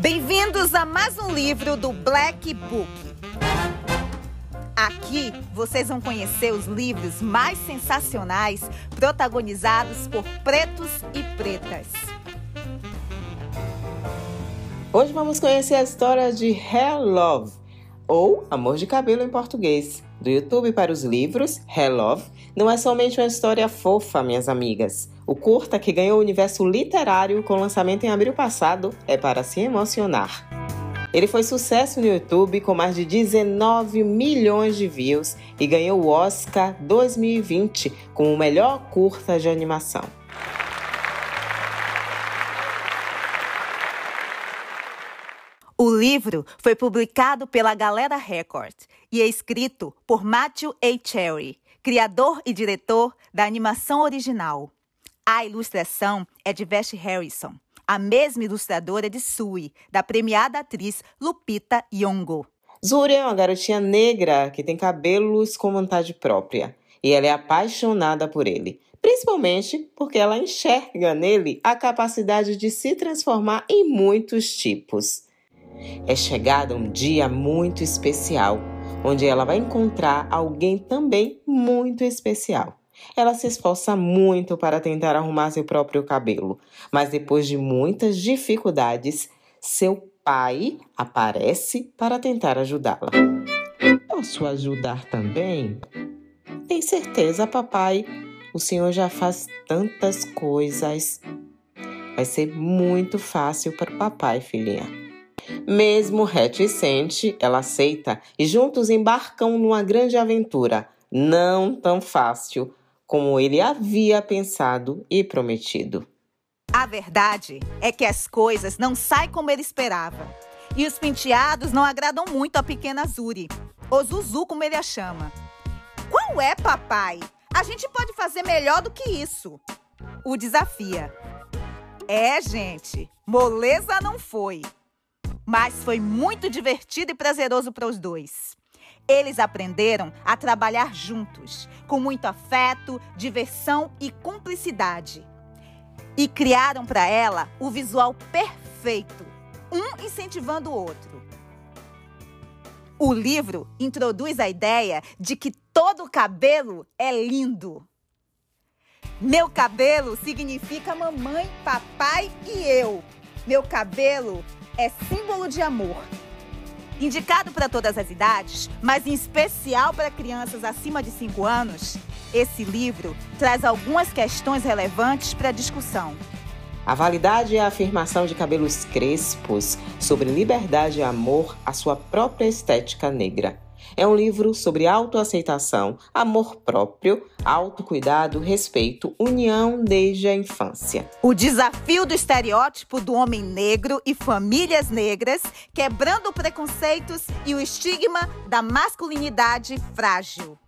Bem-vindos a mais um livro do Black Book. Aqui vocês vão conhecer os livros mais sensacionais protagonizados por pretos e pretas. Hoje vamos conhecer a história de Hair Love, ou Amor de Cabelo em português. Do YouTube para os livros, Hair Love não é somente uma história fofa, minhas amigas. O curta, que ganhou o universo literário com lançamento em abril passado, é para se emocionar. Ele foi sucesso no YouTube com mais de 19 milhões de views e ganhou o Oscar 2020 como o melhor curta de animação. O livro foi publicado pela Galera Record e é escrito por Matthew A. Cherry, criador e diretor da animação original. A ilustração é de Vest Harrison, a mesma ilustradora de Sui, da premiada atriz Lupita Nyong'o. Zuri é uma garotinha negra que tem cabelos com vontade própria e ela é apaixonada por ele, principalmente porque ela enxerga nele a capacidade de se transformar em muitos tipos. É chegado um dia muito especial, onde ela vai encontrar alguém também muito especial. Ela se esforça muito para tentar arrumar seu próprio cabelo, mas depois de muitas dificuldades, seu pai aparece para tentar ajudá-la. Posso ajudar também? Tem certeza, papai. O senhor já faz tantas coisas. Vai ser muito fácil para o papai, filhinha. Mesmo reticente, ela aceita e juntos embarcam numa grande aventura, não tão fácil como ele havia pensado e prometido. A verdade é que as coisas não saem como ele esperava. E os penteados não agradam muito a pequena Zuri, ou Zuzu como ele a chama. Qual é, papai? A gente pode fazer melhor do que isso. O desafia. É, gente, moleza não foi mas foi muito divertido e prazeroso para os dois. Eles aprenderam a trabalhar juntos, com muito afeto, diversão e cumplicidade. E criaram para ela o visual perfeito, um incentivando o outro. O livro introduz a ideia de que todo cabelo é lindo. Meu cabelo significa mamãe, papai e eu. Meu cabelo é símbolo de amor. Indicado para todas as idades, mas em especial para crianças acima de 5 anos, esse livro traz algumas questões relevantes para a discussão. A validade é a afirmação de cabelos crespos sobre liberdade e amor à sua própria estética negra. É um livro sobre autoaceitação, amor próprio, autocuidado, respeito, união desde a infância. O desafio do estereótipo do homem negro e famílias negras, quebrando preconceitos e o estigma da masculinidade frágil.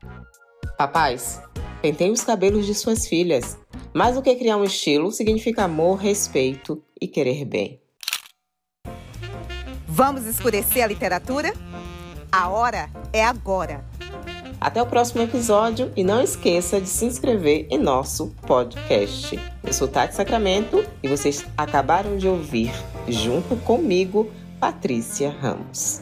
Papais, penteiem os cabelos de suas filhas. Mais do que criar um estilo, significa amor, respeito e querer bem. Vamos escurecer a literatura? A hora é agora. Até o próximo episódio e não esqueça de se inscrever em nosso podcast. Eu sou Tati Sacramento e vocês acabaram de ouvir, junto comigo, Patrícia Ramos.